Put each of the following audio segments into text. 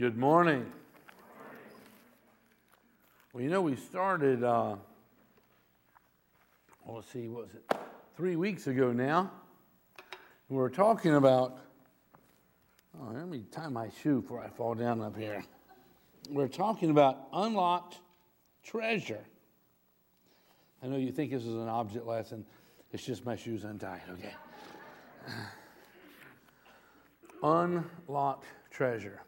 Good morning. Well, you know, we started, uh, well, let's see, what was it? Three weeks ago now. We were talking about, oh, let me tie my shoe before I fall down up here. We're talking about unlocked treasure. I know you think this is an object lesson. It's just my shoes untied, okay? unlocked treasure.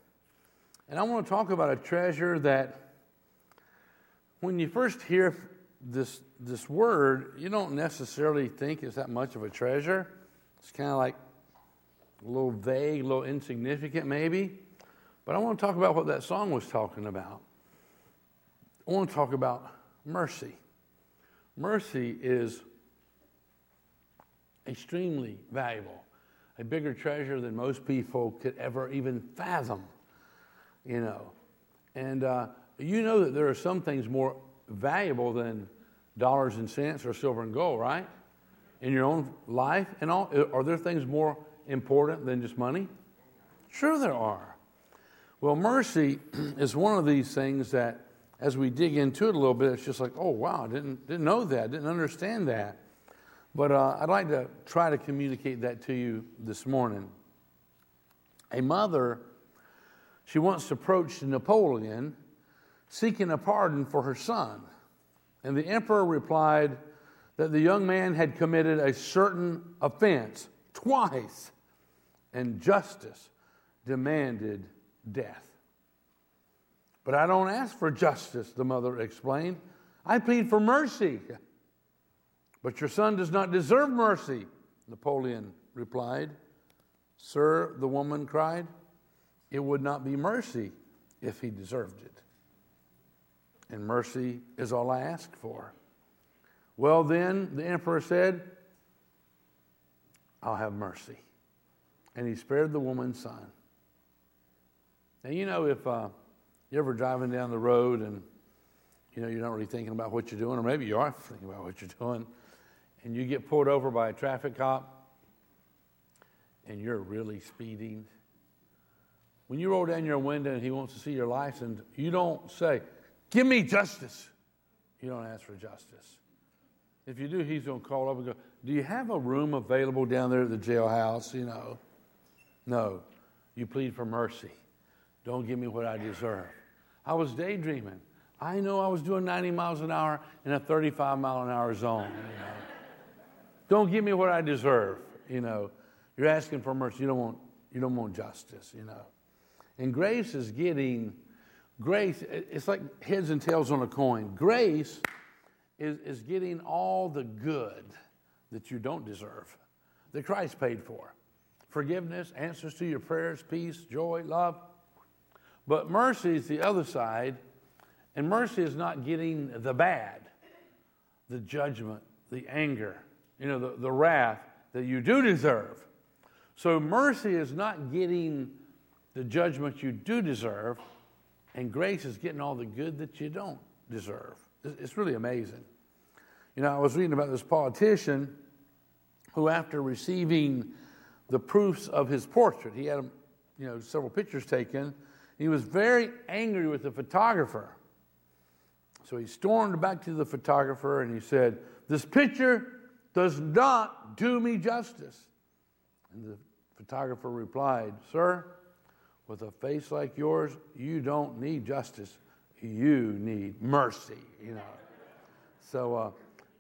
And I want to talk about a treasure that when you first hear this, this word, you don't necessarily think it's that much of a treasure. It's kind of like a little vague, a little insignificant, maybe. But I want to talk about what that song was talking about. I want to talk about mercy. Mercy is extremely valuable, a bigger treasure than most people could ever even fathom you know. And uh, you know that there are some things more valuable than dollars and cents or silver and gold, right? In your own life and all. Are there things more important than just money? Sure, there are. Well, mercy is one of these things that, as we dig into it a little bit, it's just like, oh, wow, didn't, didn't know that, didn't understand that. But uh, I'd like to try to communicate that to you this morning. A mother she once approached Napoleon seeking a pardon for her son. And the emperor replied that the young man had committed a certain offense twice, and justice demanded death. But I don't ask for justice, the mother explained. I plead for mercy. But your son does not deserve mercy, Napoleon replied. Sir, the woman cried, it would not be mercy if he deserved it. And mercy is all I ask for. Well, then, the emperor said, I'll have mercy. And he spared the woman's son. Now, you know, if uh, you're ever driving down the road and you know, you're not really thinking about what you're doing, or maybe you are thinking about what you're doing, and you get pulled over by a traffic cop and you're really speeding when you roll down your window and he wants to see your license, you don't say, Give me justice. You don't ask for justice. If you do, he's going to call up and go, Do you have a room available down there at the jailhouse? You know. No. You plead for mercy. Don't give me what I deserve. I was daydreaming. I know I was doing 90 miles an hour in a 35 mile an hour zone. You know. don't give me what I deserve. You know. You're asking for mercy. You don't want, you don't want justice, you know. And grace is getting, grace, it's like heads and tails on a coin. Grace is, is getting all the good that you don't deserve, that Christ paid for. Forgiveness, answers to your prayers, peace, joy, love. But mercy is the other side, and mercy is not getting the bad, the judgment, the anger, you know, the, the wrath that you do deserve. So mercy is not getting the judgment you do deserve, and grace is getting all the good that you don't deserve. It's really amazing. You know, I was reading about this politician who, after receiving the proofs of his portrait, he had, you know, several pictures taken. He was very angry with the photographer. So he stormed back to the photographer and he said, This picture does not do me justice. And the photographer replied, Sir, with a face like yours, you don't need justice. You need mercy, you know. So uh,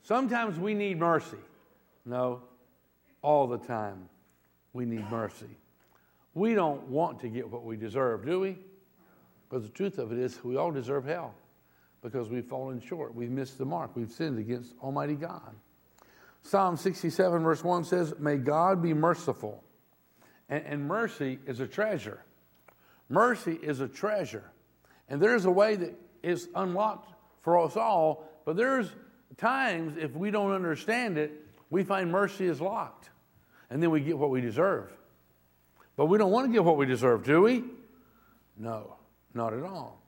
sometimes we need mercy. No, all the time we need mercy. We don't want to get what we deserve, do we? But the truth of it is, we all deserve hell because we've fallen short. We've missed the mark. We've sinned against Almighty God. Psalm 67, verse 1 says, May God be merciful. And, and mercy is a treasure. Mercy is a treasure. And there's a way that is unlocked for us all, but there's times if we don't understand it, we find mercy is locked. And then we get what we deserve. But we don't want to get what we deserve, do we? No, not at all.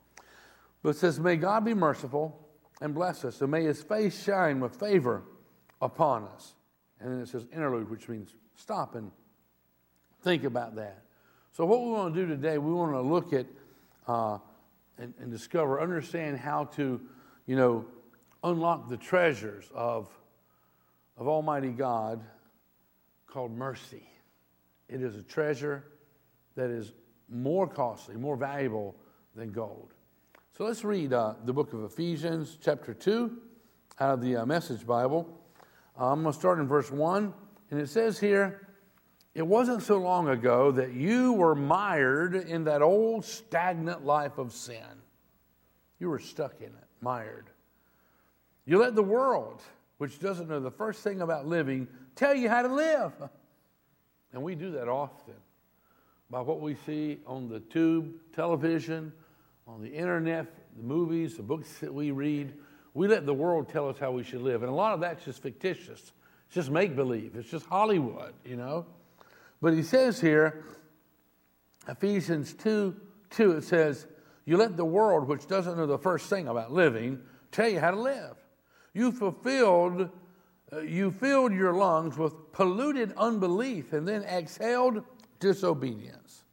But it says, May God be merciful and bless us, and may his face shine with favor upon us. And then it says interlude, which means stop and think about that. So, what we want to do today, we want to look at uh, and, and discover, understand how to, you know, unlock the treasures of, of Almighty God called mercy. It is a treasure that is more costly, more valuable than gold. So let's read uh, the book of Ephesians, chapter 2, out of the uh, Message Bible. Uh, I'm going to start in verse 1, and it says here, It wasn't so long ago that you were mired in that old stagnant life of sin. You were stuck in it, mired. You let the world, which doesn't know the first thing about living, tell you how to live. And we do that often by what we see on the tube television, on the internet, the movies, the books that we read. We let the world tell us how we should live. And a lot of that's just fictitious. It's just make believe. It's just Hollywood, you know. But he says here, Ephesians 2 2, it says, You let the world, which doesn't know the first thing about living, tell you how to live. You fulfilled, uh, you filled your lungs with polluted unbelief and then exhaled disobedience.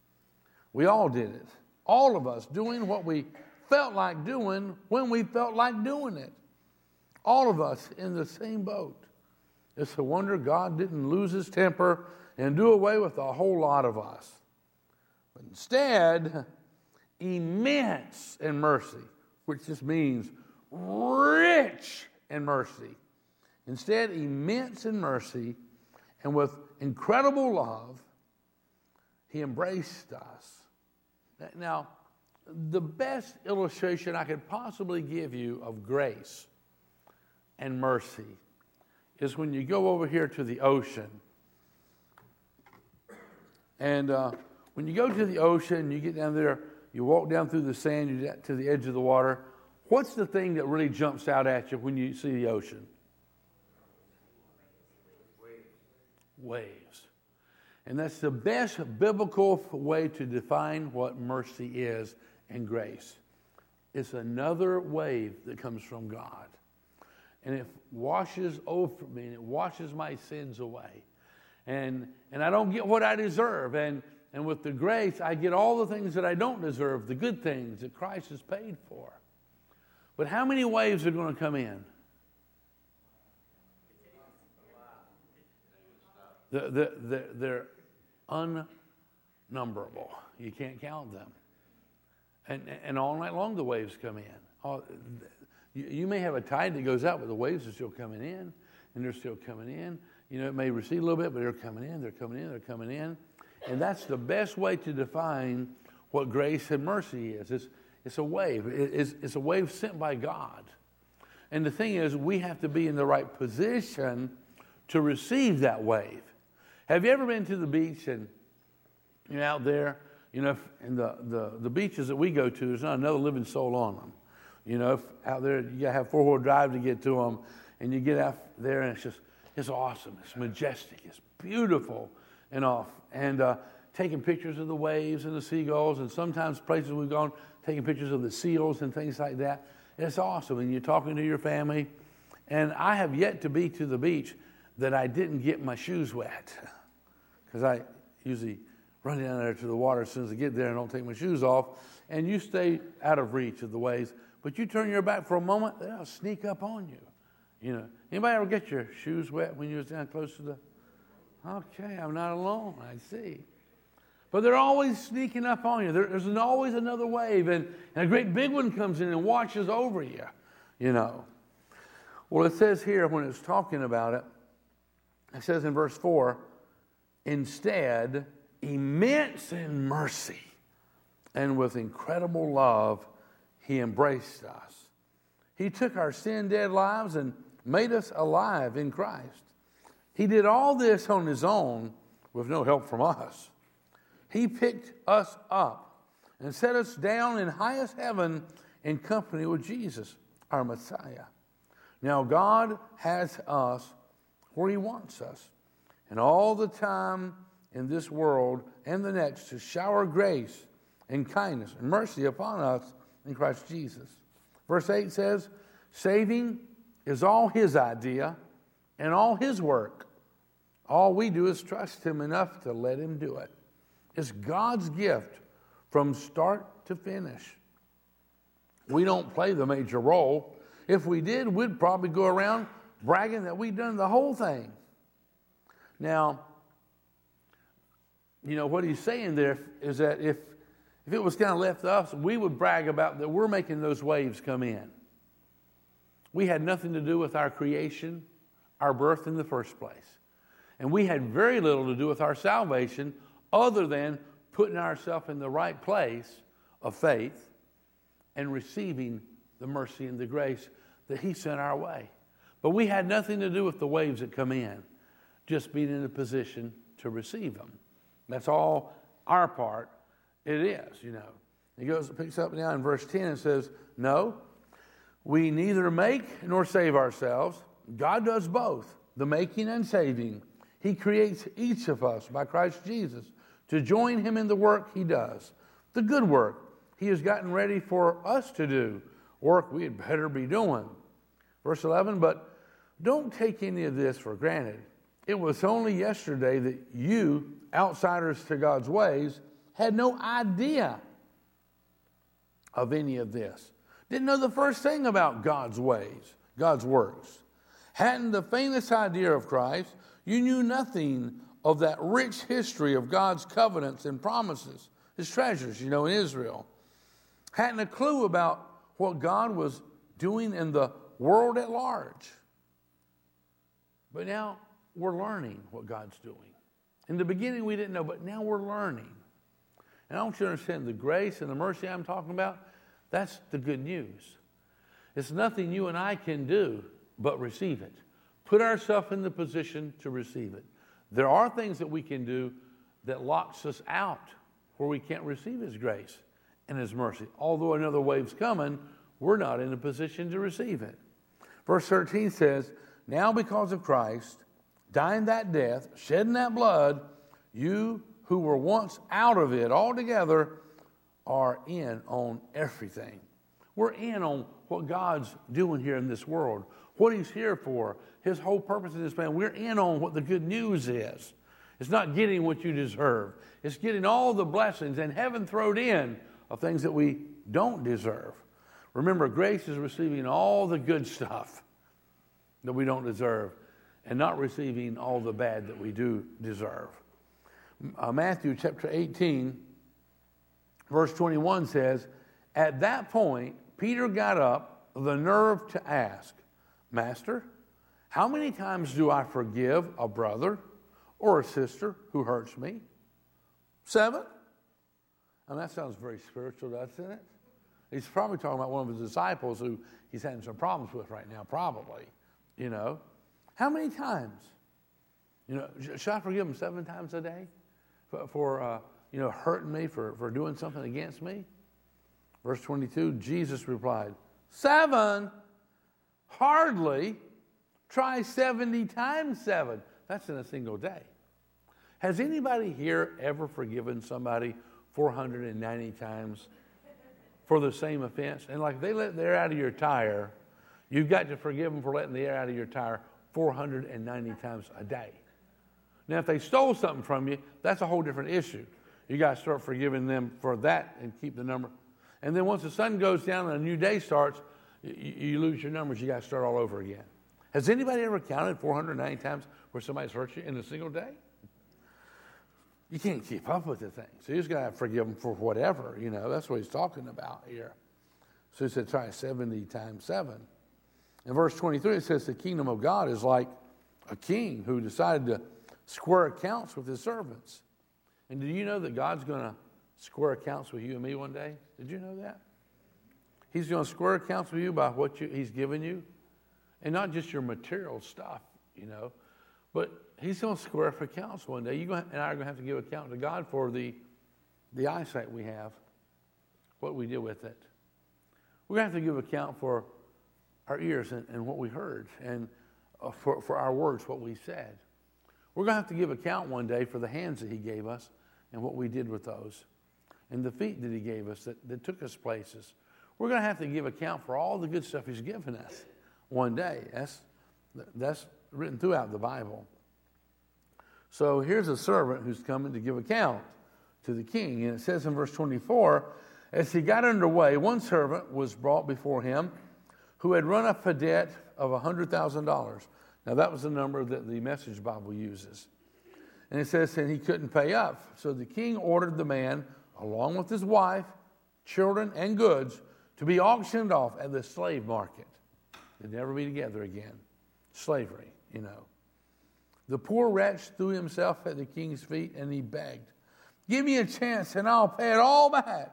We all did it. All of us doing what we felt like doing when we felt like doing it. All of us in the same boat. It's a wonder God didn't lose his temper and do away with a whole lot of us. But instead, immense in mercy, which just means rich in mercy. Instead, immense in mercy and with incredible love, he embraced us. Now, the best illustration I could possibly give you of grace and mercy is when you go over here to the ocean. And uh, when you go to the ocean, you get down there, you walk down through the sand, you get to the edge of the water. What's the thing that really jumps out at you when you see the ocean? Waves. And that's the best biblical way to define what mercy is and grace. It's another wave that comes from God. And it washes over me and it washes my sins away. And, and I don't get what I deserve. And, and with the grace, I get all the things that I don't deserve, the good things that Christ has paid for. But how many waves are going to come in? They're, they're, they're unnumberable. You can't count them. And, and all night long the waves come in. All, you, you, may have a tide that goes out, but the waves are still coming in, and they're still coming in. You know, it may recede a little bit, but they're coming in, they're coming in, they're coming in. And that's the best way to define what grace and mercy is. It's, it's a wave, it's, it's a wave sent by God. And the thing is, we have to be in the right position to receive that wave. Have you ever been to the beach and you're out there? You know, in the, the, the beaches that we go to, there's not another living soul on them. You know, out there, you gotta have four wheel drive to get to them, and you get out there, and it's just, it's awesome. It's majestic. It's beautiful and off. And uh, taking pictures of the waves and the seagulls, and sometimes places we've gone, taking pictures of the seals and things like that. It's awesome. And you're talking to your family. And I have yet to be to the beach that I didn't get my shoes wet because I usually run down there to the water as soon as I get there and don't take my shoes off. And you stay out of reach of the waves, but you turn your back for a moment, they'll sneak up on you. You know, anybody ever get your shoes wet when you was down close to the? Okay, I'm not alone. I see. But they're always sneaking up on you. There, there's always another wave, and, and a great big one comes in and watches over you. You know. Well, it says here when it's talking about it, it says in verse four Instead, immense in mercy and with incredible love, he embraced us. He took our sin dead lives and made us alive in Christ. He did all this on his own with no help from us. He picked us up and set us down in highest heaven in company with Jesus, our Messiah. Now, God has us where He wants us and all the time in this world and the next to shower grace and kindness and mercy upon us in Christ Jesus. Verse 8 says, Saving is all His idea and all His work. All we do is trust Him enough to let Him do it. It's God's gift from start to finish. We don't play the major role. If we did, we'd probably go around bragging that we'd done the whole thing. Now, you know, what he's saying there is that if, if it was kind of left to us, we would brag about that we're making those waves come in. We had nothing to do with our creation, our birth in the first place. And we had very little to do with our salvation other than putting ourselves in the right place of faith and receiving the mercy and the grace that He sent our way. But we had nothing to do with the waves that come in, just being in a position to receive them. That's all our part. It is, you know. He goes, picks up now in verse 10 and says, No, we neither make nor save ourselves. God does both, the making and saving. He creates each of us by Christ Jesus to join him in the work he does, the good work he has gotten ready for us to do, work we had better be doing. Verse 11, but don't take any of this for granted. It was only yesterday that you, outsiders to God's ways, had no idea of any of this. Didn't know the first thing about God's ways, God's works. Hadn't the faintest idea of Christ. You knew nothing of that rich history of God's covenants and promises, his treasures, you know, in Israel. Hadn't a clue about what God was doing in the world at large. But now we're learning what God's doing. In the beginning, we didn't know, but now we're learning. And I want you to understand the grace and the mercy I'm talking about, that's the good news. It's nothing you and I can do but receive it. Put ourselves in the position to receive it. There are things that we can do that locks us out where we can't receive His grace and His mercy. Although another wave's coming, we're not in a position to receive it. Verse 13 says, Now because of Christ, dying that death, shedding that blood, you who were once out of it altogether are in on everything. We're in on what God's doing here in this world, what He's here for, His whole purpose in this plan. We're in on what the good news is. It's not getting what you deserve, it's getting all the blessings and heaven thrown in of things that we don't deserve. Remember, grace is receiving all the good stuff that we don't deserve and not receiving all the bad that we do deserve. Uh, Matthew chapter 18, verse 21 says, At that point, Peter got up the nerve to ask, Master, how many times do I forgive a brother or a sister who hurts me? Seven? And that sounds very spiritual, doesn't it? He's probably talking about one of his disciples who he's having some problems with right now, probably. You know, how many times? You know, should I forgive him seven times a day for, for uh, you know, hurting me, for, for doing something against me? Verse 22, Jesus replied, Seven? Hardly. Try 70 times seven. That's in a single day. Has anybody here ever forgiven somebody 490 times for the same offense. And like they let the air out of your tire, you've got to forgive them for letting the air out of your tire 490 times a day. Now, if they stole something from you, that's a whole different issue. You got to start forgiving them for that and keep the number. And then once the sun goes down and a new day starts, you, you lose your numbers. You got to start all over again. Has anybody ever counted 490 times where somebody's hurt you in a single day? you can't keep up with the thing. So you just got to forgive them for whatever, you know. That's what he's talking about here. So he said, try 70 times 7. In verse 23, it says, the kingdom of God is like a king who decided to square accounts with his servants. And do you know that God's going to square accounts with you and me one day? Did you know that? He's going to square accounts with you by what you, he's given you. And not just your material stuff, you know, but he's going to square accounts one day. You and I are going to have to give account to God for the, the eyesight we have, what we did with it. We're going to have to give account for our ears and, and what we heard, and uh, for, for our words, what we said. We're going to have to give account one day for the hands that He gave us and what we did with those, and the feet that He gave us that, that took us places. We're going to have to give account for all the good stuff He's given us one day. That's, that's written throughout the Bible. So here's a servant who's coming to give account to the king. And it says in verse 24, as he got underway, one servant was brought before him who had run up a debt of $100,000. Now, that was the number that the Message Bible uses. And it says, and he couldn't pay up. So the king ordered the man, along with his wife, children, and goods, to be auctioned off at the slave market. They'd never be together again. Slavery, you know. The poor wretch threw himself at the king's feet and he begged, Give me a chance and I'll pay it all back.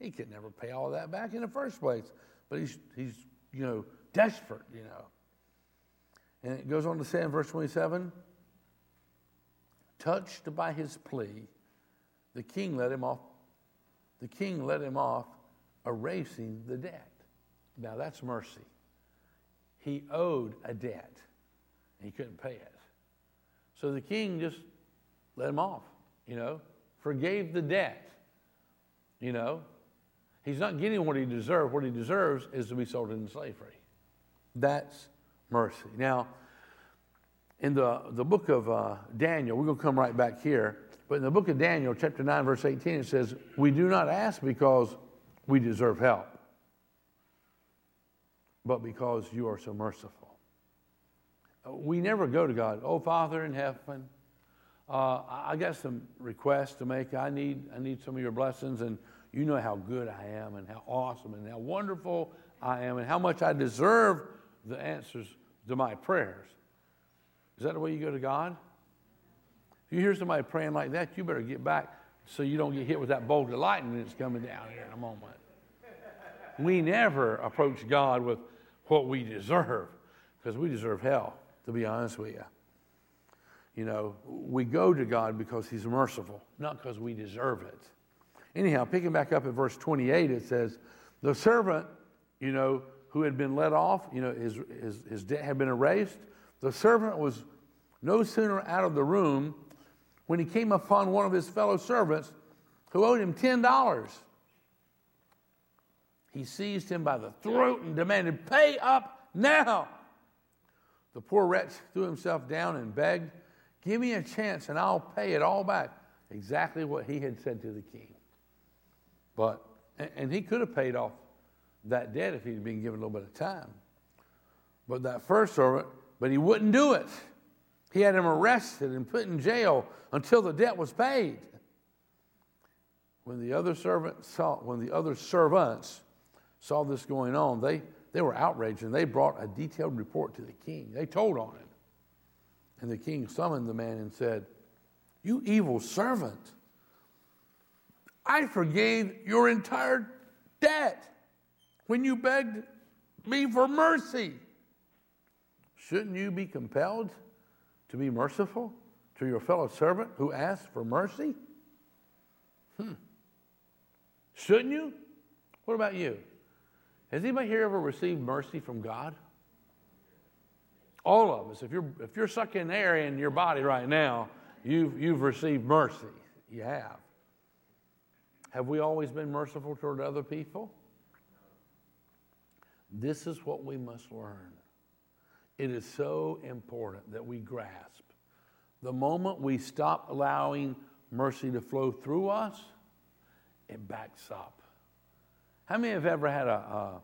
He could never pay all that back in the first place. But he's, he's you know, desperate, you know. And it goes on to say in verse 27 touched by his plea, the king let him off. The king let him off, erasing the debt. Now that's mercy. He owed a debt, and he couldn't pay it. So the king just let him off, you know, forgave the debt. You know, he's not getting what he deserves. What he deserves is to be sold into slavery. That's mercy. Now, in the, the book of uh, Daniel, we're going to come right back here, but in the book of Daniel, chapter 9, verse 18, it says, We do not ask because we deserve help, but because you are so merciful. We never go to God, oh, Father in heaven, uh, I got some requests to make. I need, I need some of your blessings, and you know how good I am, and how awesome, and how wonderful I am, and how much I deserve the answers to my prayers. Is that the way you go to God? If you hear somebody praying like that, you better get back so you don't get hit with that bolt of lightning that's coming down here in a moment. We never approach God with what we deserve because we deserve hell, to be honest with you. You know, we go to God because He's merciful, not because we deserve it. Anyhow, picking back up at verse 28, it says, The servant, you know, who had been let off, you know, his, his, his debt had been erased. The servant was no sooner out of the room when he came upon one of his fellow servants who owed him $10. He seized him by the throat and demanded, Pay up now. The poor wretch threw himself down and begged, Give me a chance and I'll pay it all back. Exactly what he had said to the king. But, and he could have paid off that debt if he'd been given a little bit of time. But that first servant, but he wouldn't do it. He had him arrested and put in jail until the debt was paid. When the other servants saw, when the other servants saw this going on, they, they were outraged and they brought a detailed report to the king. They told on him. And the king summoned the man and said, You evil servant, I forgave your entire debt when you begged me for mercy. Shouldn't you be compelled to be merciful to your fellow servant who asks for mercy? Hmm. Shouldn't you? What about you? Has anybody here ever received mercy from God? All of us. If you're, if you're sucking air in your body right now, you've, you've received mercy. You have. Have we always been merciful toward other people? This is what we must learn. It is so important that we grasp. The moment we stop allowing mercy to flow through us, it backs up. How many have ever had a,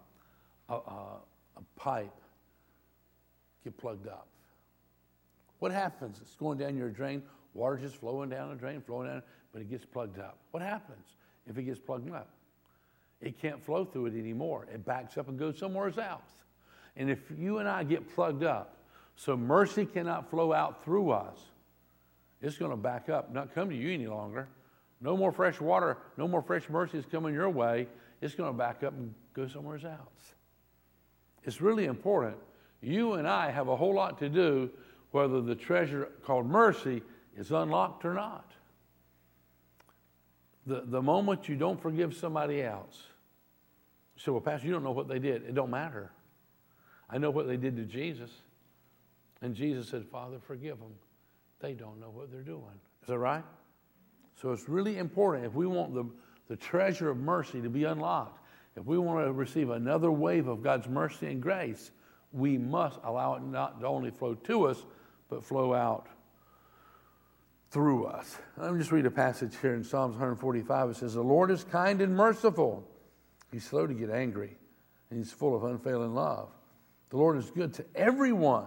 a, a, a pipe get plugged up? What happens? It's going down your drain, water just flowing down the drain, flowing down, but it gets plugged up. What happens if it gets plugged up? It can't flow through it anymore. It backs up and goes somewhere else. And if you and I get plugged up, so mercy cannot flow out through us, it's going to back up, not come to you any longer. No more fresh water, no more fresh mercy is coming your way. It's going to back up and go somewhere else. It's really important. You and I have a whole lot to do whether the treasure called mercy is unlocked or not. The, the moment you don't forgive somebody else, say, well, Pastor, you don't know what they did. It don't matter. I know what they did to Jesus. And Jesus said, Father, forgive them. They don't know what they're doing. Is that right? So it's really important if we want the, the treasure of mercy to be unlocked, if we want to receive another wave of God's mercy and grace, we must allow it not to only flow to us, but flow out through us. Let me just read a passage here in Psalms 145. It says, The Lord is kind and merciful. He's slow to get angry, and he's full of unfailing love. The Lord is good to everyone.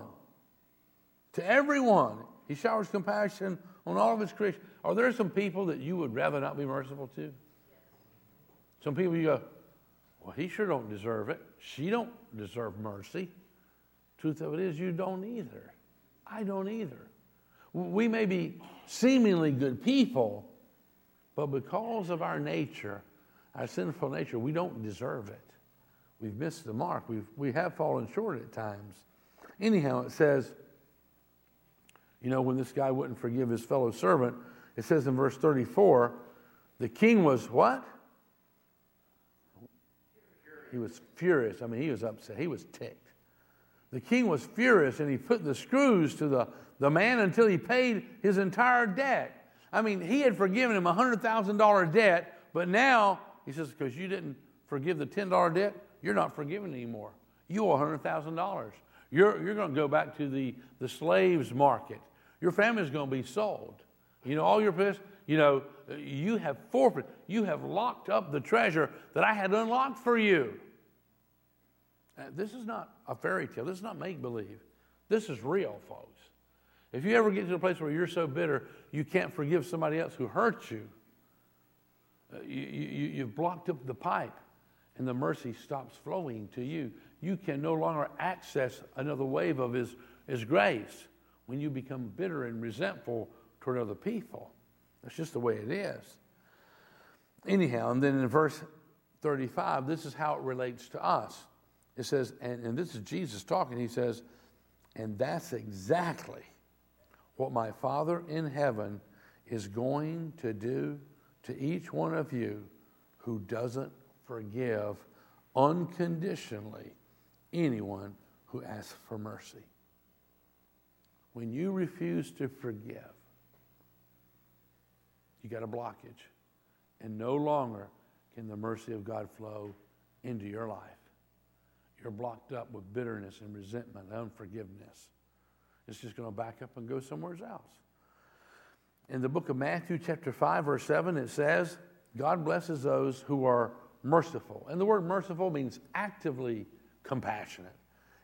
To everyone. He showers compassion on all of his creation. Are there some people that you would rather not be merciful to? Some people you go, well, he sure don't deserve it. She don't deserve mercy. Truth of it is, you don't either. I don't either. We may be seemingly good people, but because of our nature, our sinful nature, we don't deserve it. We've missed the mark. We've, we have fallen short at times. Anyhow, it says, you know, when this guy wouldn't forgive his fellow servant, it says in verse 34, the king was what? He was furious. I mean, he was upset. He was ticked. The king was furious and he put the screws to the, the man until he paid his entire debt. I mean, he had forgiven him a $100,000 debt, but now he says, because you didn't forgive the $10 debt, you're not forgiven anymore. You owe $100,000. You're, you're going to go back to the, the slaves market. Your family's going to be sold. You know, all your you know, you have forfeit, you have locked up the treasure that I had unlocked for you. Uh, this is not a fairy tale. This is not make believe. This is real, folks. If you ever get to a place where you're so bitter you can't forgive somebody else who hurt you, uh, you, you, you've blocked up the pipe and the mercy stops flowing to you. You can no longer access another wave of His, his grace when you become bitter and resentful toward other people. That's just the way it is. Anyhow, and then in verse 35, this is how it relates to us. It says, and, and this is Jesus talking, he says, and that's exactly what my Father in heaven is going to do to each one of you who doesn't forgive unconditionally anyone who asks for mercy. When you refuse to forgive, you got a blockage. And no longer can the mercy of God flow into your life. You're blocked up with bitterness and resentment and unforgiveness. It's just going to back up and go somewhere else. In the book of Matthew, chapter 5, verse 7, it says, God blesses those who are merciful. And the word merciful means actively compassionate.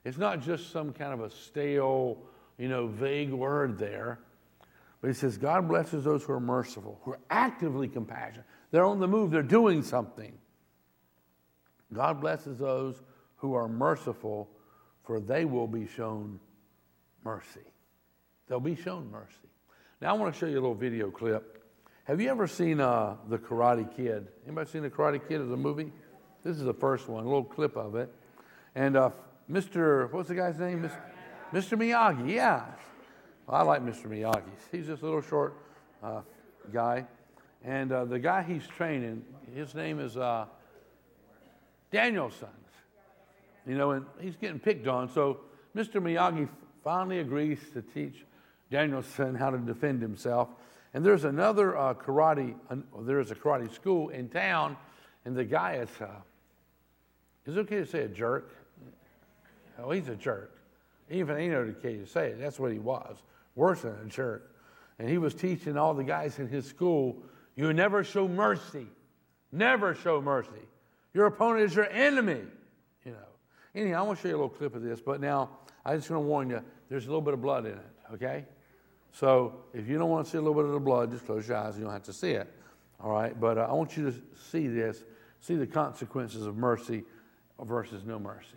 It's not just some kind of a stale, you know, vague word there. But he says, God blesses those who are merciful, who are actively compassionate. They're on the move, they're doing something. God blesses those who are merciful, for they will be shown mercy. They'll be shown mercy. Now, I want to show you a little video clip. Have you ever seen uh, The Karate Kid? Anybody seen The Karate Kid as a movie? This is the first one, a little clip of it. And uh, Mr. What's the guy's name? Mr. Miyagi, yeah. Well, I like Mr. Miyagi. He's this little short uh, guy. And uh, the guy he's training, his name is uh, Daniel-san. You know, and he's getting picked on. So Mr. Miyagi finally agrees to teach Daniel-san how to defend himself. And there's another uh, karate, uh, there's a karate school in town, and the guy is, uh, is it okay to say a jerk? Oh, he's a jerk. Even ain't okay to say it. That's what he was worse than a jerk. And he was teaching all the guys in his school, you never show mercy. Never show mercy. Your opponent is your enemy. You know. Anyhow, I want to show you a little clip of this, but now I just want to warn you, there's a little bit of blood in it, okay? So if you don't want to see a little bit of the blood, just close your eyes. You don't have to see it. All right? But uh, I want you to see this, see the consequences of mercy versus no mercy.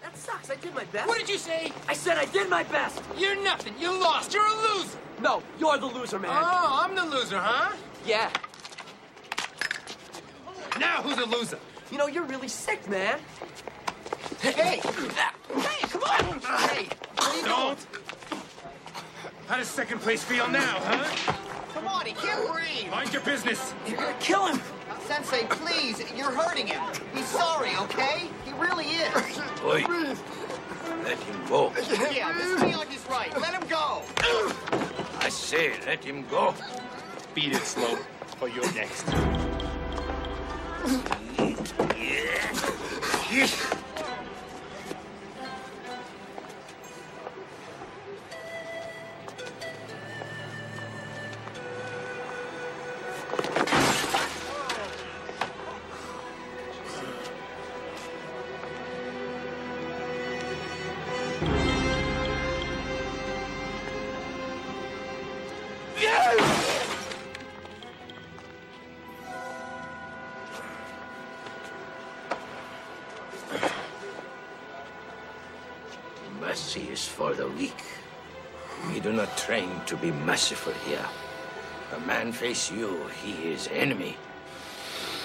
That sucks. I did my best. What did you say? I said I did my best. You're nothing. You lost. You're a loser. No, you're the loser, man. Oh, I'm the loser, huh? Yeah. Now who's a loser? You know, you're really sick, man. Hey! Hey, come on! Hey, what are you Don't! How does second place feel now, huh? Come on, he can't breathe. Mind your business. You're gonna kill him. Sensei, please, you're hurting him. He's sorry, okay? He really is. Oi. Let him go. Yeah, this Mr. Miyagi's right. Let him go. I say, let him go. Beat it slow, or you're next. Mercy to be merciful here. A man face you, he is enemy.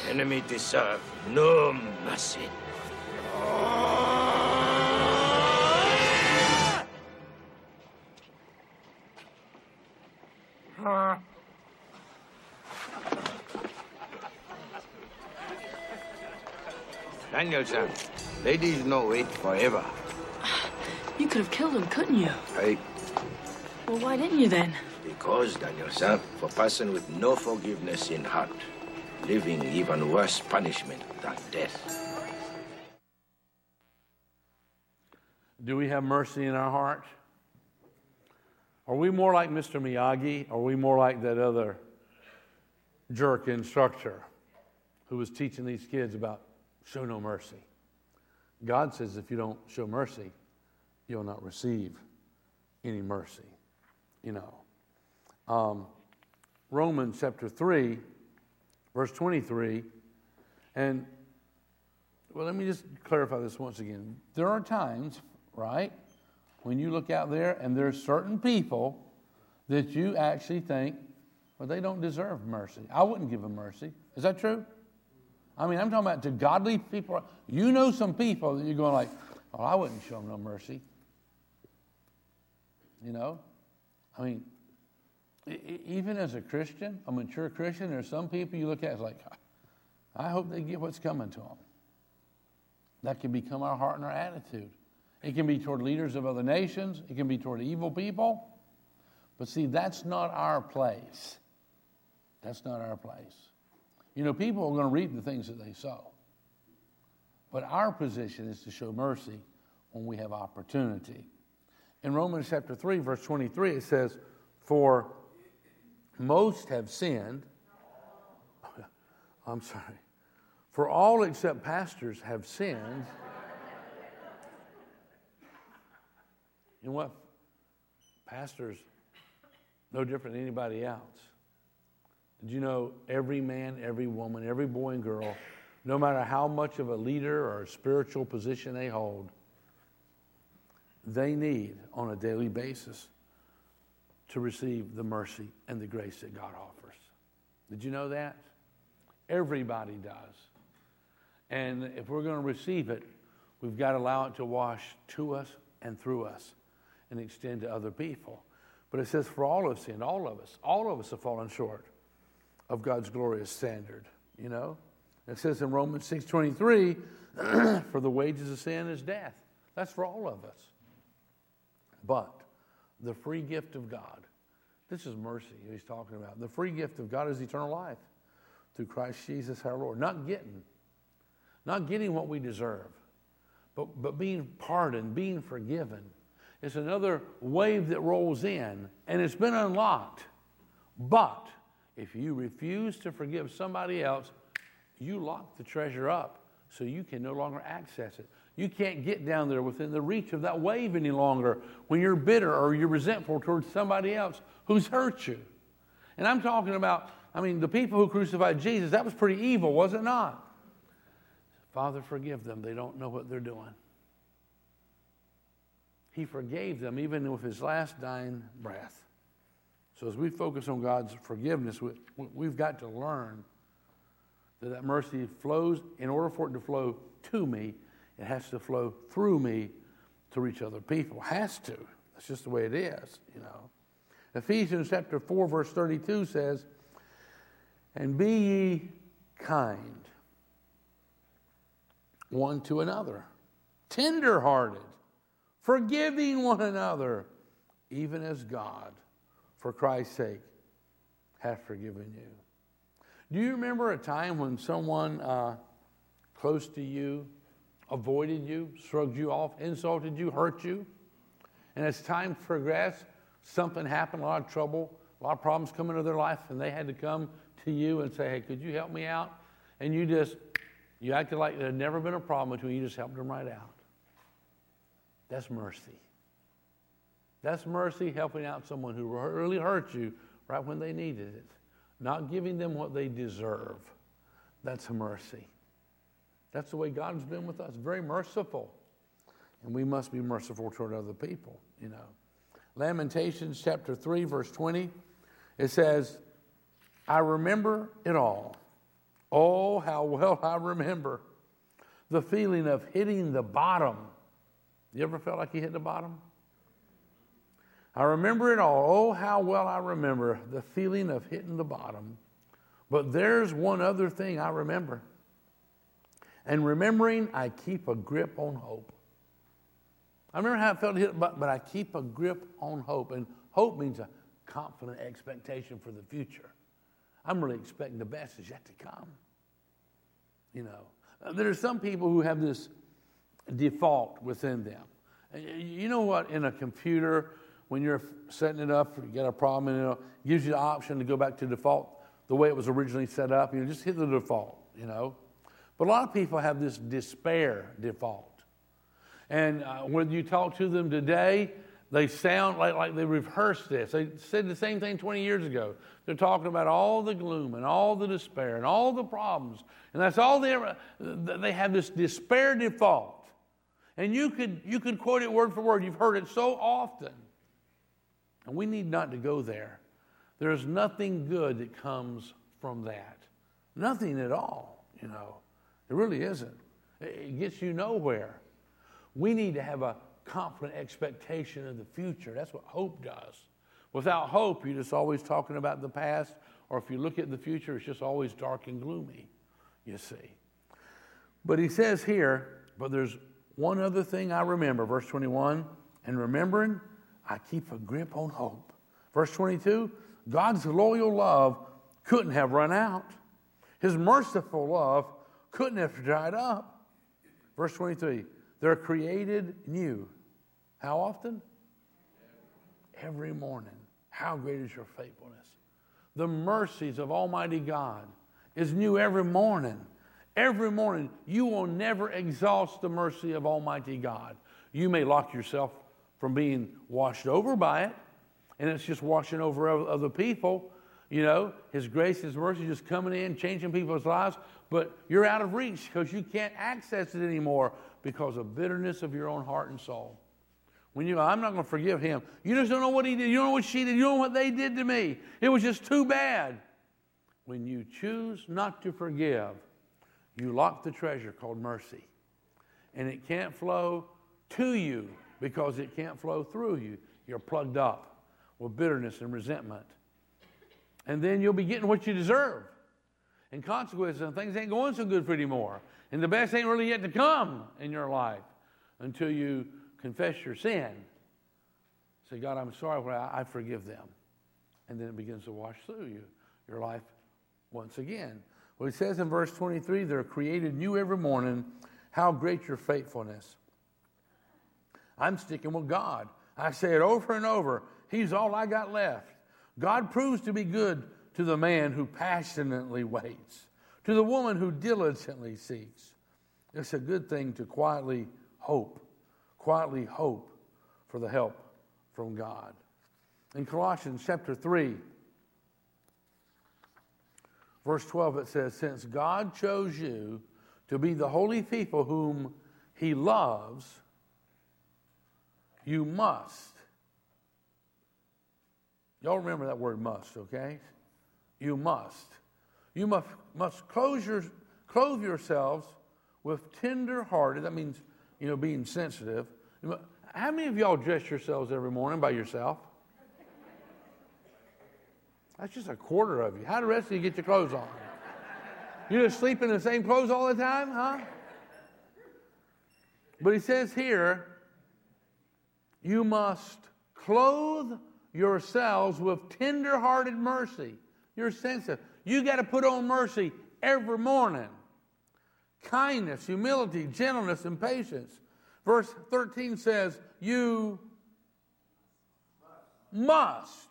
Enemy deserve no mercy. Daniel-san, ladies no wait forever. You could have killed him, couldn't you? I, Well, why didn't you then? because, Daniel-san, for a person with no forgiveness in heart, living even worse punishment than death. Do we have mercy in our heart? Are we more like Mr. Miyagi? Or are we more like that other jerk instructor who was teaching these kids about show no mercy? God says if you don't show mercy, you'll not receive any mercy. You know. Um, Romans chapter 3, verse 23, and well, let me just clarify this once again. There are times, right, when you look out there and there's certain people that you actually think, well, they don't deserve mercy. I wouldn't give them mercy. Is that true? I mean, I'm talking about to godly people. You know some people that you're going like, oh, I wouldn't show them no mercy. You know? I mean, even as a Christian, a mature Christian, there's some people you look at like, I hope they get what's coming to them. That can become our heart and our attitude. It can be toward leaders of other nations, it can be toward evil people. But see, that's not our place. That's not our place. You know, people are going to reap the things that they sow. But our position is to show mercy when we have opportunity. In Romans chapter 3, verse 23, it says, For most have sinned. I'm sorry. For all except pastors have sinned. You know what? Pastors, no different than anybody else. Did you know every man, every woman, every boy and girl, no matter how much of a leader or a spiritual position they hold, they need on a daily basis to receive the mercy and the grace that God offers. Did you know that? Everybody does. And if we're going to receive it, we've got to allow it to wash to us and through us and extend to other people. But it says, for all have sinned, all of us, all of us have fallen short of God's glorious standard, you know? It says in Romans 6.23, for the wages of sin is death. That's for all of us. But the free gift of God, this is mercy he's talking about. The free gift of God is eternal life through Christ Jesus our Lord. Not getting, not getting what we deserve, but, but being pardoned, being forgiven. It's another wave that rolls in, and it's been unlocked. But if you refuse to forgive somebody else, you lock the treasure up so you can no longer access it. You can't get down there within the reach of that wave any longer when you're bitter or you're resentful towards somebody else who's hurt you. And I'm talking about, I mean, the people who crucified Jesus, that was pretty evil, was it not? Father, forgive them. They don't know what they're doing. He forgave them even with his last dying breath. So as we focus on God's forgiveness, we've got to learn that that mercy flows, in order for it to flow to me, it has to flow through me to reach other people. Has to. That's just the way it is, you know. Ephesians chapter 4, verse 32 says, And be ye kind one to another, tenderhearted, forgiving one another, even as God, for Christ's sake, hath forgiven you. Do you remember a time when someone uh, close to you avoided you, shrugged you off, insulted you, hurt you? And as time progressed, something happened, a lot of trouble, a lot of problems come into their life, and they had to come to you and say, Hey, could you help me out? And you just, you acted like there had never been a problem between you, just helped them right out. That's mercy. That's mercy helping out someone who really hurt you right when they needed it, not giving them what they deserve. That's mercy. That's the way God's been with us, very merciful. And we must be merciful toward other people, you know. Lamentations chapter 3, verse 20, it says, I remember it all. Oh, how well I remember the feeling of hitting the bottom. You ever felt like you hit the bottom? I remember it all. Oh, how well I remember the feeling of hitting the bottom. But there's one other thing I remember. And remembering, I keep a grip on hope. I remember how I felt hit, but, but I keep a grip on hope. And hope means a confident expectation for the future. I'm really expecting the best is yet to come. You know, uh, there are some people who have this default within them. Uh, you know what? In a computer, when you're setting it up, you got a problem, and it gives you the option to go back to default the way it was originally set up. You just hit the default, you know. But a lot of people have this despair default. And uh, when you talk to them today, they sound like, like they rehearsed this. They said the same thing 20 years ago. They're talking about all the gloom and all the despair and all the problems. And that's all they ever, they have this despair default. And you could, you could quote it word for word. You've heard it so often. And we need not to go there. There's nothing good that comes from that. Nothing at all, you know. It really isn't. It gets you nowhere. We need to have a confident expectation of the future. That's what hope does. Without hope, you're just always talking about the past, or if you look at the future, it's just always dark and gloomy, you see. But he says here, but there's one other thing I remember, verse 21, and remembering, I keep a grip on hope. Verse 22, God's loyal love couldn't have run out. His merciful love couldn't have dried up. Verse 23, they're created new. How often? Every morning. How great is your faithfulness? The mercies of Almighty God is new every morning. Every morning, you will never exhaust the mercy of Almighty God. You may lock yourself from being washed over by it, and it's just washing over other people. You know, His grace, His mercy just coming in, changing people's lives, but you're out of reach because you can't access it anymore because of bitterness of your own heart and soul. When you, I'm not going to forgive him. You just don't know what he did. You don't know what she did. You don't know what they did to me. It was just too bad. When you choose not to forgive, you lock the treasure called mercy. And it can't flow to you because it can't flow through you. You're plugged up with bitterness and resentment. And then you'll be getting what you deserve. And consequences, and things ain't going so good for you anymore. And the best ain't really yet to come in your life until you confess your sin. Say, God, I'm sorry, but I, forgive them. And then it begins to wash through you, your life once again. Well, it says in verse 23, they're created new every morning. How great your faithfulness. I'm sticking with God. I say it over and over. He's all I got left. God proves to be good to the man who passionately waits to the woman who diligently seeks. It's a good thing to quietly hope, quietly hope for the help from God. In Colossians chapter 3, verse 12, it says, Since God chose you to be the holy people whom he loves, you must. Y'all remember that word must, okay? You must you must, must clothe, your, clothe yourselves with tender hearted, that means, you know, being sensitive. How many of y'all dress yourselves every morning by yourself? That's just a quarter of you. How the rest of you get your clothes on? You just sleep in the same clothes all the time, huh? But he says here, you must clothe yourselves with tender hearted mercy. You're sensitive. You got to put on mercy every morning. Kindness, humility, gentleness, and patience. Verse 13 says, You must.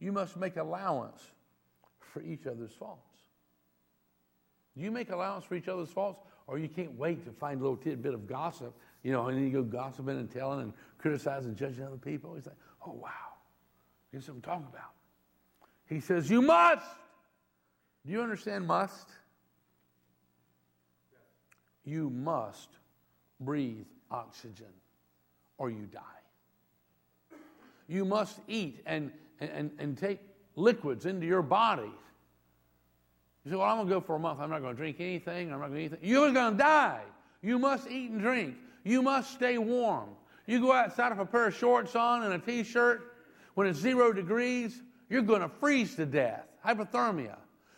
You must make allowance for each other's faults. You make allowance for each other's faults? Or you can't wait to find a little tidbit of gossip, you know, and then you go gossiping and telling and criticizing and judging other people. He's like, oh, wow. Here's what I'm talking about. He says, You must. Do you understand must? You must breathe oxygen or you die. You must eat and, and, and take liquids into your body. You say, Well, I'm going to go for a month. I'm not going to drink anything. I'm not going to eat anything. You're going to die. You must eat and drink. You must stay warm. You go outside with a pair of shorts on and a t shirt when it's zero degrees, you're going to freeze to death. Hypothermia.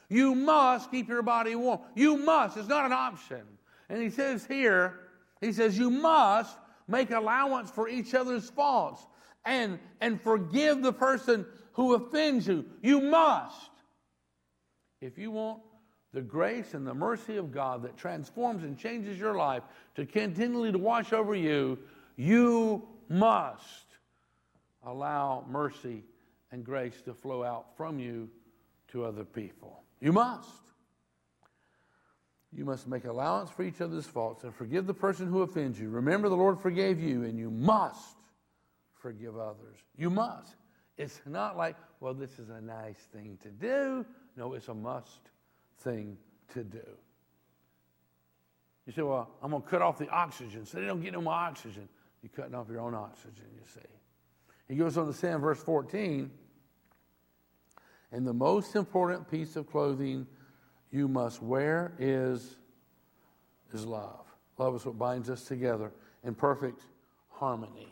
You must keep your body warm. You must. It's not an option. And he says here, he says, you must make allowance for each other's faults and, and forgive the person who offends you. You must. If you want the grace and the mercy of God that transforms and changes your life to continually to wash over you, you must allow mercy and grace to flow out from you to other people. You must. You must make allowance for each other's faults and forgive the person who offends you. Remember, the Lord forgave you, and you must forgive others. You must. It's not like, well, this is a nice thing to do. No, it's a must thing to do. You say, well, I'm going to cut off the oxygen so they don't get no more oxygen. You're cutting off your own oxygen, you see. He goes on to say in verse 14, and the most important piece of clothing you must wear is, is love. Love is what binds us together in perfect harmony.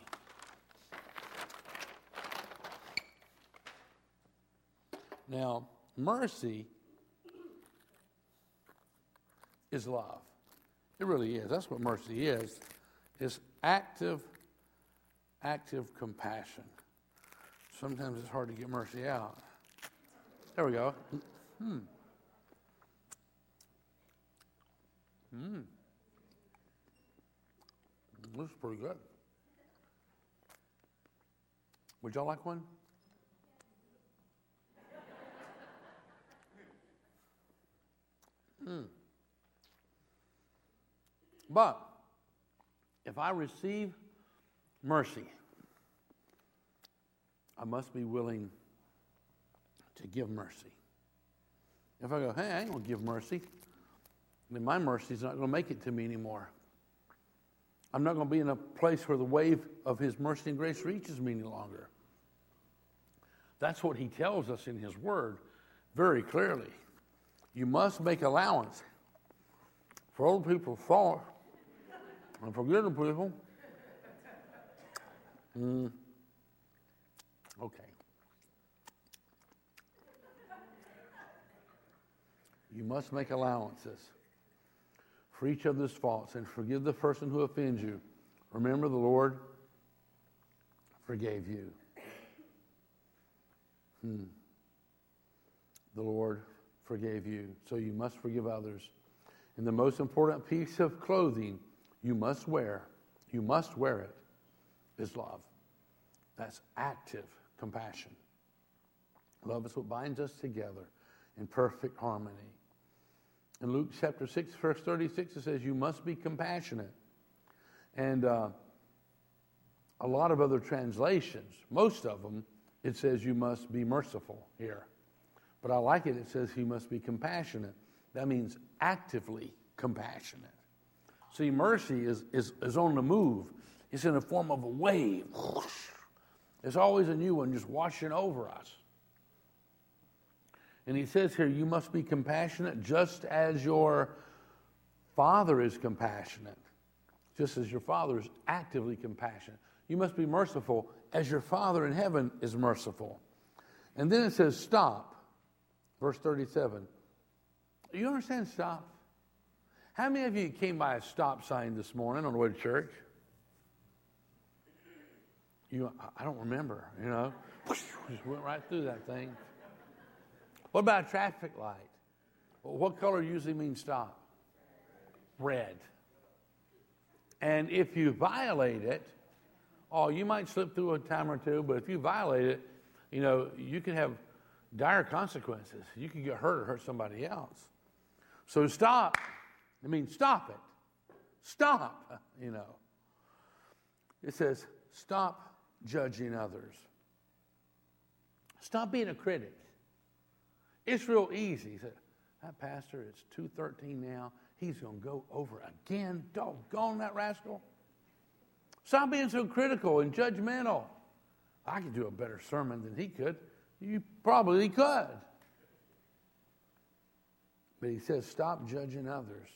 Now, mercy is love. It really is. That's what mercy is. It's active, active compassion. Sometimes it's hard to get mercy out. There we go. Hmm. Hmm. This is pretty good. Would y'all like one? Hmm. But if I receive mercy, I must be willing to give mercy. If I go, hey, I ain't going to give mercy, then my mercy is not going to make it to me anymore. I'm not going to be in a place where the wave of His mercy and grace reaches me any longer. That's what He tells us in His Word very clearly. You must make allowance for old people's fault and for good people. Mm. Okay. You must make allowances for each other's faults and forgive the person who offends you. Remember, the Lord forgave you. Hmm. The Lord forgave you, so you must forgive others. And the most important piece of clothing you must wear, you must wear it, is love. That's active compassion. Love is what binds us together in perfect harmony. In Luke chapter 6, verse 36, it says, You must be compassionate. And uh, a lot of other translations, most of them, it says you must be merciful here. But I like it, it says you must be compassionate. That means actively compassionate. See, mercy is, is, is on the move, it's in the form of a wave. There's always a new one just washing over us. And he says here, you must be compassionate just as your Father is compassionate, just as your Father is actively compassionate. You must be merciful as your Father in heaven is merciful. And then it says, stop. Verse 37. You understand stop? How many of you came by a stop sign this morning on the way to church? You, I don't remember, you know. Just went right through that thing. What about a traffic light? What color usually means stop? Red. And if you violate it, oh, you might slip through a time or two, but if you violate it, you know, you can have dire consequences. You can get hurt or hurt somebody else. So stop. I mean, stop it. Stop, you know. It says, stop judging others. Stop being a critic. It's real easy. He said, That pastor, it's 213 now. He's going to go over again. Doggone that rascal. Stop being so critical and judgmental. I could do a better sermon than he could. You probably could. But he says, stop judging others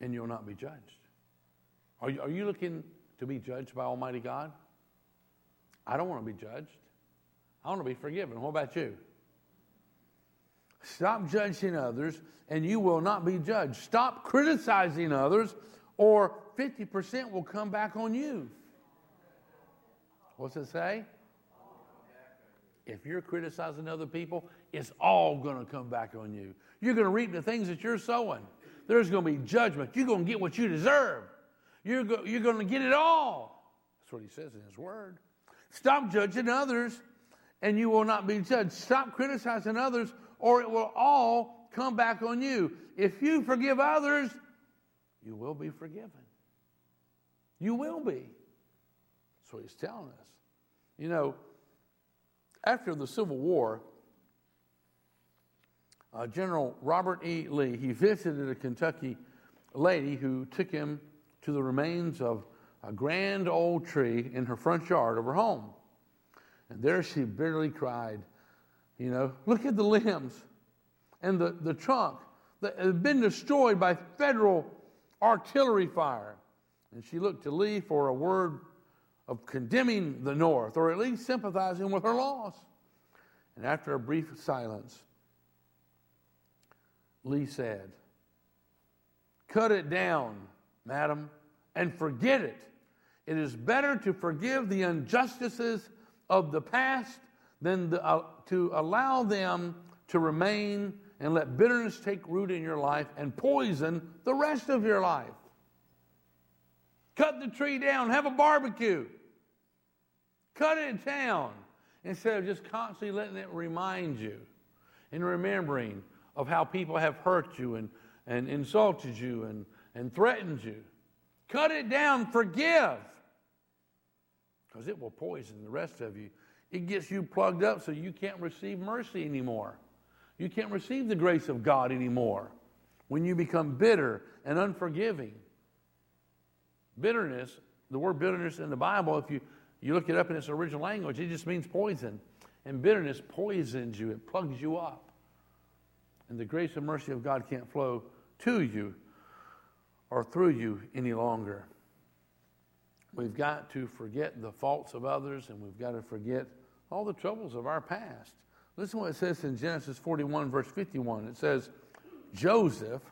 and you'll not be judged. Are you, are you looking to be judged by Almighty God? I don't want to be judged. I want to be forgiven. What about you? Stop judging others and you will not be judged. Stop criticizing others or 50% will come back on you. What's it say? If you're criticizing other people, it's all going to come back on you. You're going to reap the things that you're sowing. There's going to be judgment. You're going to get what you deserve. You're, go- you're going to get it all. That's what he says in his word. Stop judging others and you will not be judged. Stop criticizing others or it will all come back on you. If you forgive others, you will be forgiven. You will be. That's what he's telling us. You know, after the Civil War, uh, General Robert E. Lee, he visited a Kentucky lady who took him to the remains of a grand old tree in her front yard of her home. And there she bitterly cried, you know, look at the limbs and the, the trunk that had been destroyed by federal artillery fire. And she looked to Lee for a word of condemning the North, or at least sympathizing with her loss. And after a brief silence, Lee said, Cut it down, madam, and forget it. It is better to forgive the injustices of the past than the, uh, to allow them to remain and let bitterness take root in your life and poison the rest of your life. Cut the tree down, have a barbecue. Cut it down instead of just constantly letting it remind you and remembering of how people have hurt you and, and insulted you and, and threatened you. Cut it down, forgive, because it will poison the rest of you. It gets you plugged up so you can't receive mercy anymore. You can't receive the grace of God anymore when you become bitter and unforgiving. Bitterness, the word bitterness in the Bible, if you, you look it up in its original language, it just means poison. And bitterness poisons you, it plugs you up. And the grace and mercy of God can't flow to you or through you any longer. We've got to forget the faults of others and we've got to forget all the troubles of our past. Listen what it says in Genesis 41, verse 51. It says, Joseph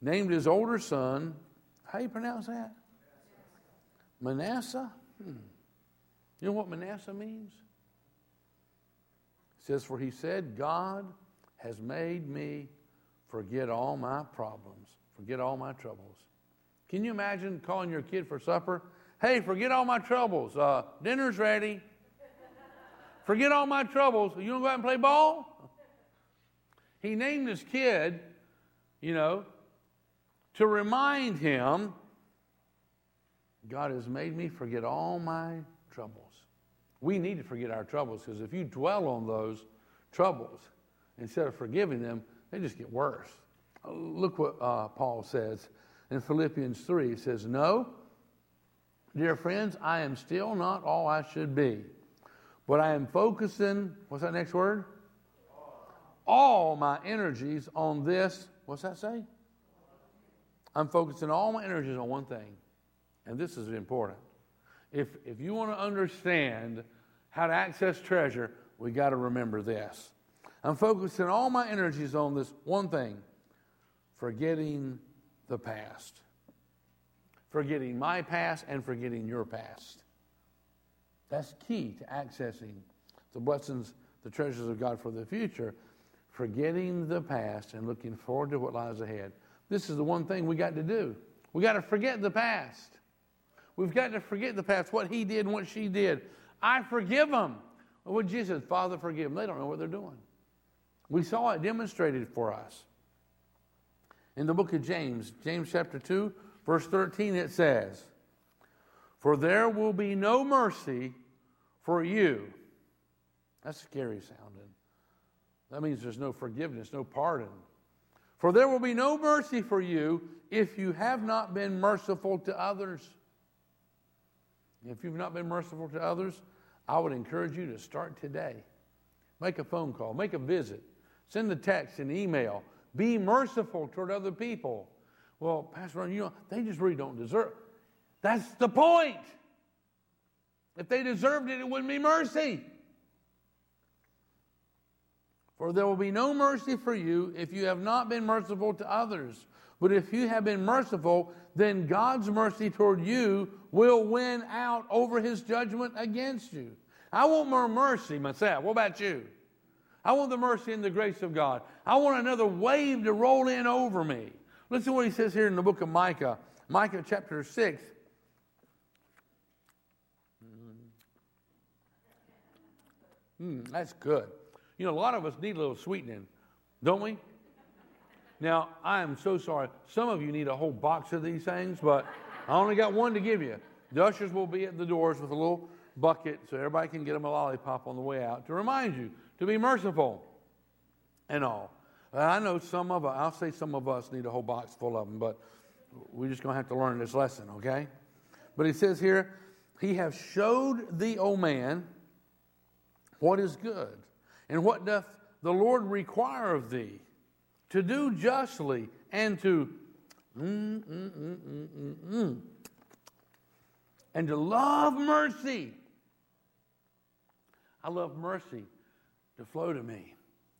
named his older son, how do you pronounce that? Manasseh? Hmm. You know what Manasseh means? It says, For he said, God has made me forget all my problems, forget all my troubles. Can you imagine calling your kid for supper? Hey, forget all my troubles. Uh, dinner's ready. Forget all my troubles. You want to go out and play ball? He named his kid, you know, to remind him God has made me forget all my troubles. We need to forget our troubles because if you dwell on those troubles instead of forgiving them, they just get worse. Look what uh, Paul says in Philippians 3. He says, No, dear friends, I am still not all I should be. But I am focusing, what's that next word? All my energies on this, what's that say? I'm focusing all my energies on one thing, and this is important. If, if you want to understand how to access treasure, we got to remember this. I'm focusing all my energies on this one thing forgetting the past. Forgetting my past and forgetting your past. That's key to accessing the blessings, the treasures of God for the future, forgetting the past and looking forward to what lies ahead. This is the one thing we got to do. We got to forget the past. We've got to forget the past, what he did and what she did. I forgive them. What Jesus said, Father, forgive them. They don't know what they're doing. We saw it demonstrated for us. In the book of James, James chapter 2, verse 13, it says, for there will be no mercy for you. That's scary sounding. That means there's no forgiveness, no pardon. For there will be no mercy for you if you have not been merciful to others. If you've not been merciful to others, I would encourage you to start today. Make a phone call, make a visit, send a text, an email. Be merciful toward other people. Well, Pastor Ron, you know, they just really don't deserve. That's the point. If they deserved it, it wouldn't be mercy. For there will be no mercy for you if you have not been merciful to others. But if you have been merciful, then God's mercy toward you will win out over his judgment against you. I want more mercy myself. What about you? I want the mercy and the grace of God. I want another wave to roll in over me. Listen to what he says here in the book of Micah, Micah chapter 6. Mm, that's good. You know, a lot of us need a little sweetening, don't we? Now, I am so sorry. Some of you need a whole box of these things, but I only got one to give you. The ushers will be at the doors with a little bucket so everybody can get them a lollipop on the way out to remind you to be merciful and all. I know some of us, I'll say some of us need a whole box full of them, but we're just going to have to learn this lesson, okay? But he says here, He has showed thee, O man, what is good, and what doth the Lord require of thee? To do justly and to mm, mm, mm, and to love mercy. I love mercy to flow to me,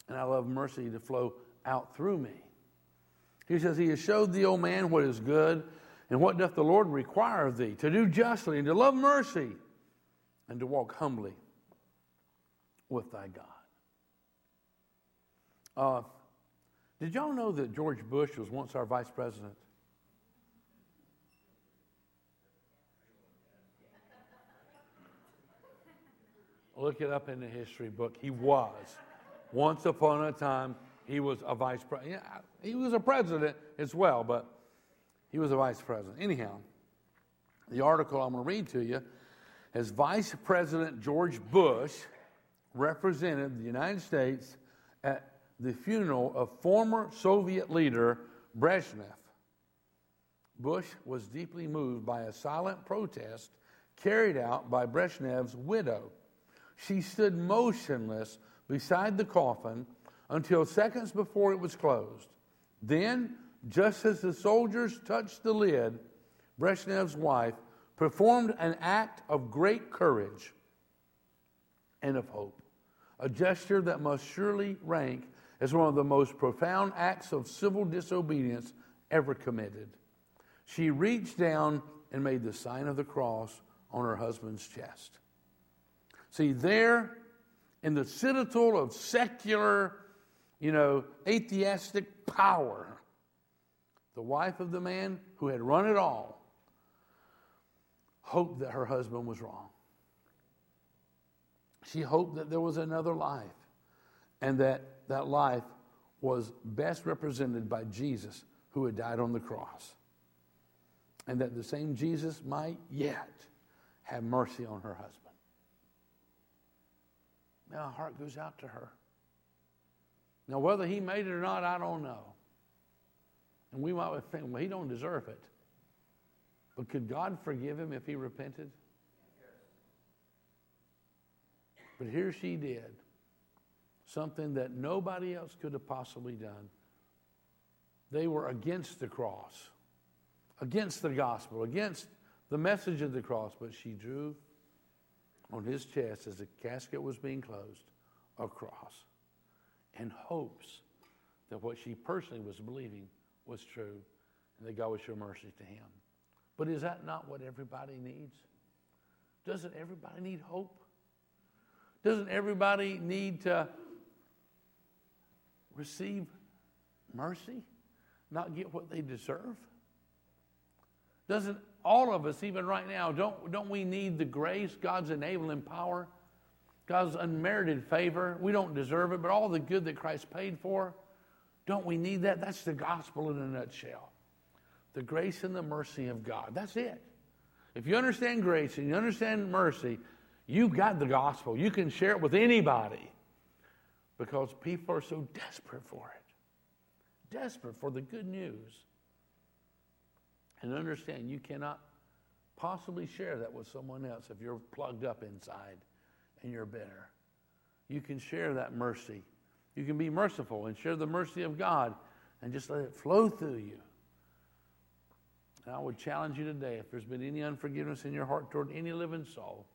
and I love mercy to flow out through me. He says, He has showed thee, O man, what is good, and what doth the Lord require of thee? To do justly, and to love mercy, and to walk humbly with thy God. Uh, did y'all know that George Bush was once our vice president? Look it up in the history book. He was. Once upon a time, he was a vice president. He was a president as well, but he was a vice president. Anyhow, the article I'm going to read to you as Vice President George Bush represented the United States at the funeral of former Soviet leader Brezhnev. Bush was deeply moved by a silent protest carried out by Brezhnev's widow. She stood motionless beside the coffin until seconds before it was closed. Then, just as the soldiers touched the lid, Brezhnev's wife performed an act of great courage and of hope, a gesture that must surely rank as one of the most profound acts of civil disobedience ever committed. She reached down and made the sign of the cross on her husband's chest. See, there in the citadel of secular, you know, atheistic power, the wife of the man who had run it all hoped that her husband was wrong. She hoped that there was another life and that that life was best represented by Jesus who had died on the cross. And that the same Jesus might yet have mercy on her husband. Now, heart goes out to her. Now, whether he made it or not, I don't know. And we might think, well, he don't deserve it. But could God forgive him if he repented? But here she did something that nobody else could have possibly done. They were against the cross, against the gospel, against the message of the cross, but she drew on his chest as the casket was being closed a cross in hopes that what she personally was believing was true and that God would show mercy to him. But is that not what everybody needs? Doesn't everybody need hope? Doesn't everybody need to receive mercy, not get what they deserve? Doesn't all of us, even right now, don't, don't we need the grace, God's enabling power, God's unmerited favor? We don't deserve it, but all the good that Christ paid for, don't we need that? That's the gospel in a nutshell. The grace and the mercy of God. That's it. If you understand grace and you understand mercy, you've got the gospel. You can share it with anybody because people are so desperate for it. desperate for the good news. And understand you cannot possibly share that with someone else if you're plugged up inside and you're bitter. You can share that mercy. You can be merciful and share the mercy of God and just let it flow through you. And I would challenge you today if there's been any unforgiveness in your heart toward any living soul,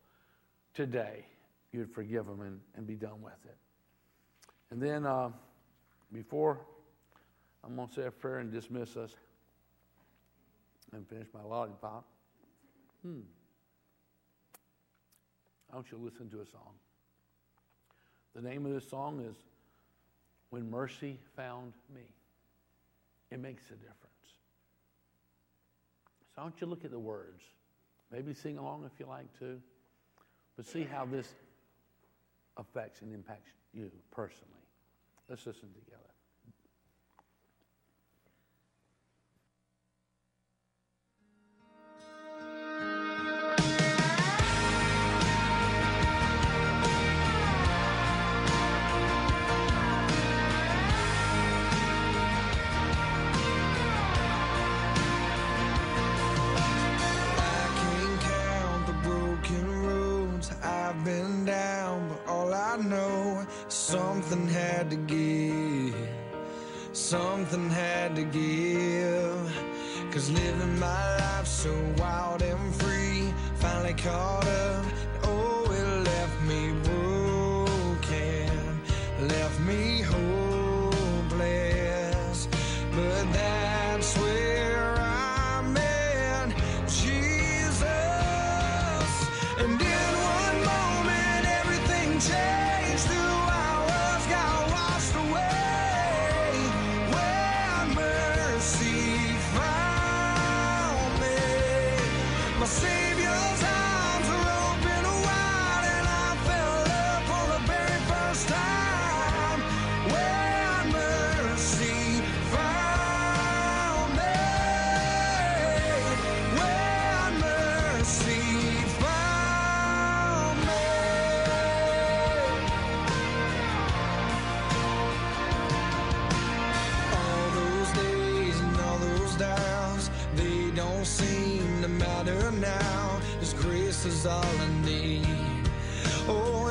today you'd forgive them and, and be done with it. And then uh, before I'm going to say a prayer and dismiss us and finish my lollipop, hmm. I want you to listen to a song. The name of this song is When Mercy Found Me. It makes a difference. So I want you to look at the words. Maybe sing along if you like to. But see how this affects and impacts you personally. Let's listen together.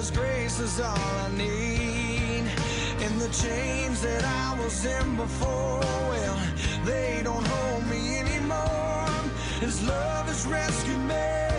His grace is all I need. And the chains that I was in before, well, they don't hold me anymore. His love has rescued me.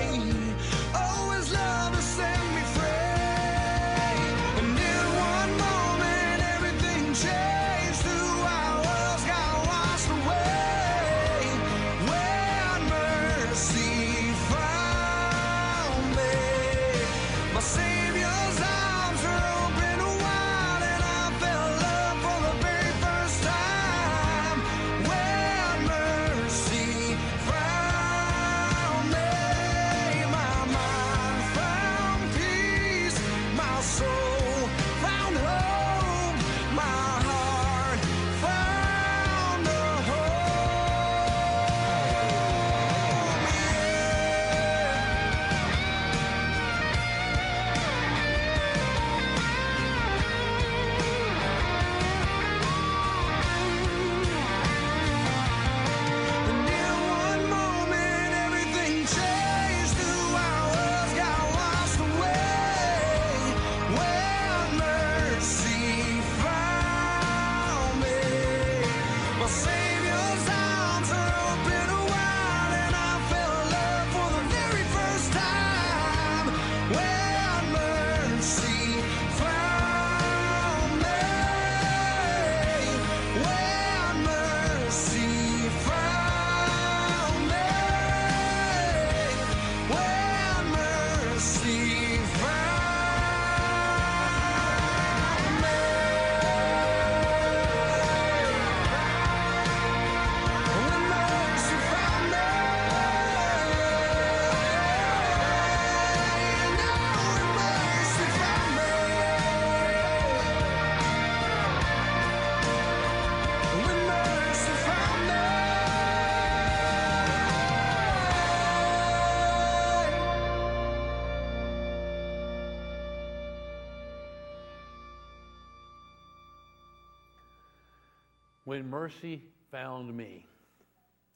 When mercy found me.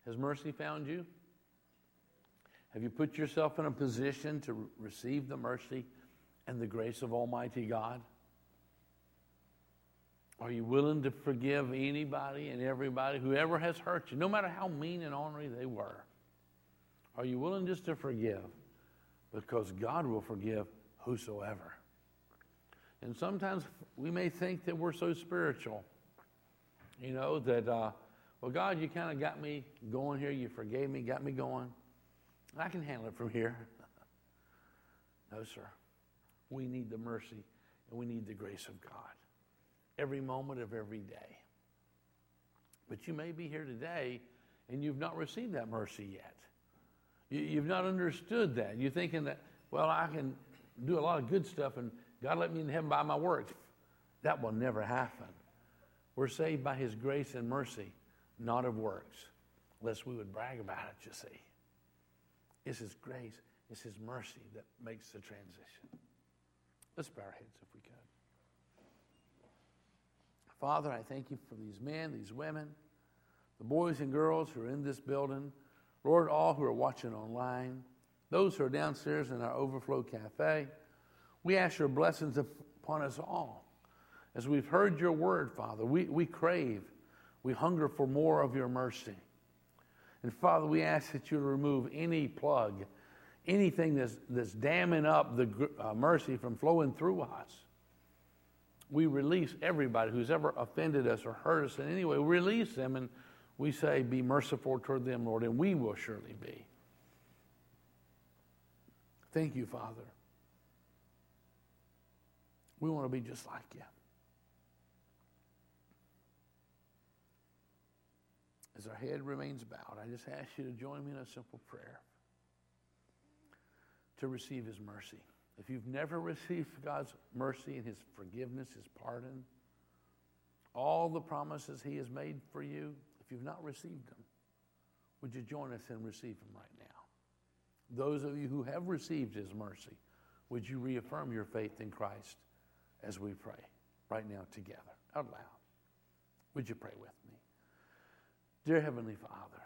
Has mercy found you? Have you put yourself in a position to receive the mercy and the grace of Almighty God? Are you willing to forgive anybody and everybody, whoever has hurt you, no matter how mean and ornery they were? Are you willing just to forgive? Because God will forgive whosoever. And sometimes we may think that we're so spiritual, you know, that, uh, well, God, you kind of got me going here. You forgave me, got me going. I can handle it from here. no, sir. We need the mercy and we need the grace of God every moment of every day. But you may be here today and you've not received that mercy yet. You, have not understood that. You're thinking that, well, I can do a lot of good stuff and God let me in heaven by my works. That will never happen. We're saved by His grace and mercy, not of works, lest we would brag about it, you see. It's His grace, it's His mercy that makes the transition. Let's bow our heads if we could. Father, I thank you for these men, these women, the boys and girls who are in this building. Lord, all who are watching online, those who are downstairs in our Overflow Cafe, we ask your blessings upon us all. As we've heard your word, Father, we, we crave, we hunger for more of your mercy. And Father, we ask that you remove any plug, anything that's, that's damming up the uh, mercy from flowing through us. We release everybody who's ever offended us or hurt us in any way. We release them and we say, Be merciful toward them, Lord, and we will surely be. Thank you, Father. We want to be just like you. As our head remains bowed, I just ask you to join me in a simple prayer to receive His mercy. If you've never received God's mercy and His forgiveness, His pardon, all the promises He has made for you, if you've not received them, would you join us and receive them right now? Those of you who have received His mercy, would you reaffirm your faith in Christ as we pray right now together, out loud? Would you pray with? Dear Heavenly Father,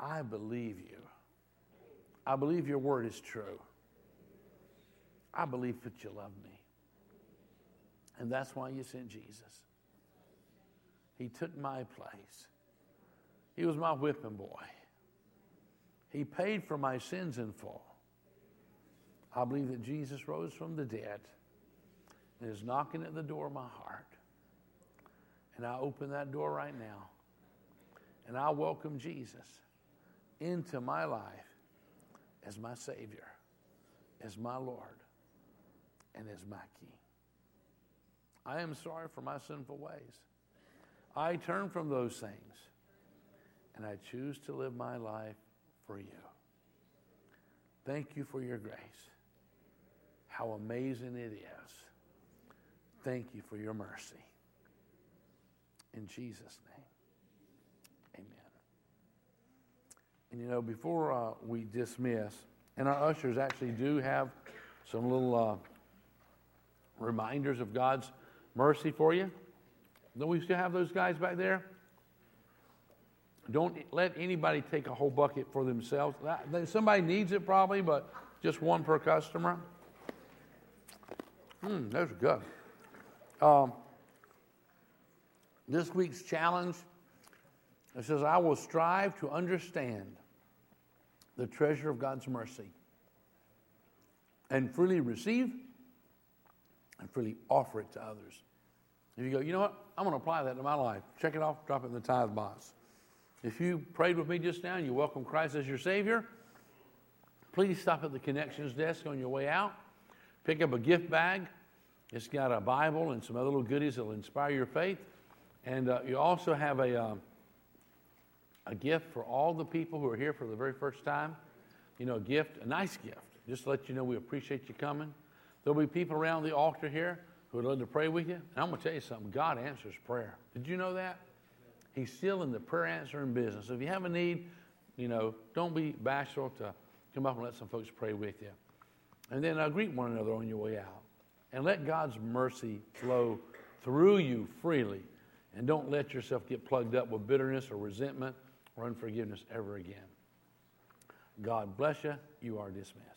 I believe you. I believe your word is true. I believe that you love me. And that's why you sent Jesus. He took my place. He was my whipping boy. He paid for my sins in full. I believe that Jesus rose from the dead and is knocking at the door of my heart. And I open that door right now. And I welcome Jesus into my life as my Savior, as my Lord, and as my King. I am sorry for my sinful ways. I turn from those things and I choose to live my life for you. Thank you for your grace. How amazing it is. Thank you for your mercy. In Jesus' name, And you know, before uh, we dismiss, and our ushers actually do have some little uh, reminders of God's mercy for you. Don't we still have those guys back there? Don't let anybody take a whole bucket for themselves. Somebody needs it probably, but just one per customer. Hmm, those are good. Um, this week's challenge it says, I will strive to understand the treasure of God's mercy and freely receive and freely offer it to others. If you go, you know what? I'm going to apply that to my life. Check it off, drop it in the tithe box. If you prayed with me just now and you welcome Christ as your Savior, please stop at the connections desk on your way out. Pick up a gift bag. It's got a Bible and some other little goodies that will inspire your faith. And uh, you also have a, uh, a gift for all the people who are here for the very first time. You know, a gift, a nice gift. Just to let you know we appreciate you coming. There'll be people around the altar here who would love to pray with you. And I'm going to tell you something God answers prayer. Did you know that? He's still in the prayer answering business. If you have a need, you know, don't be bashful to come up and let some folks pray with you. And then uh, greet one another on your way out. And let God's mercy flow through you freely And don't let yourself get plugged up with bitterness or resentment or unforgiveness ever again. God bless you. You are dismissed.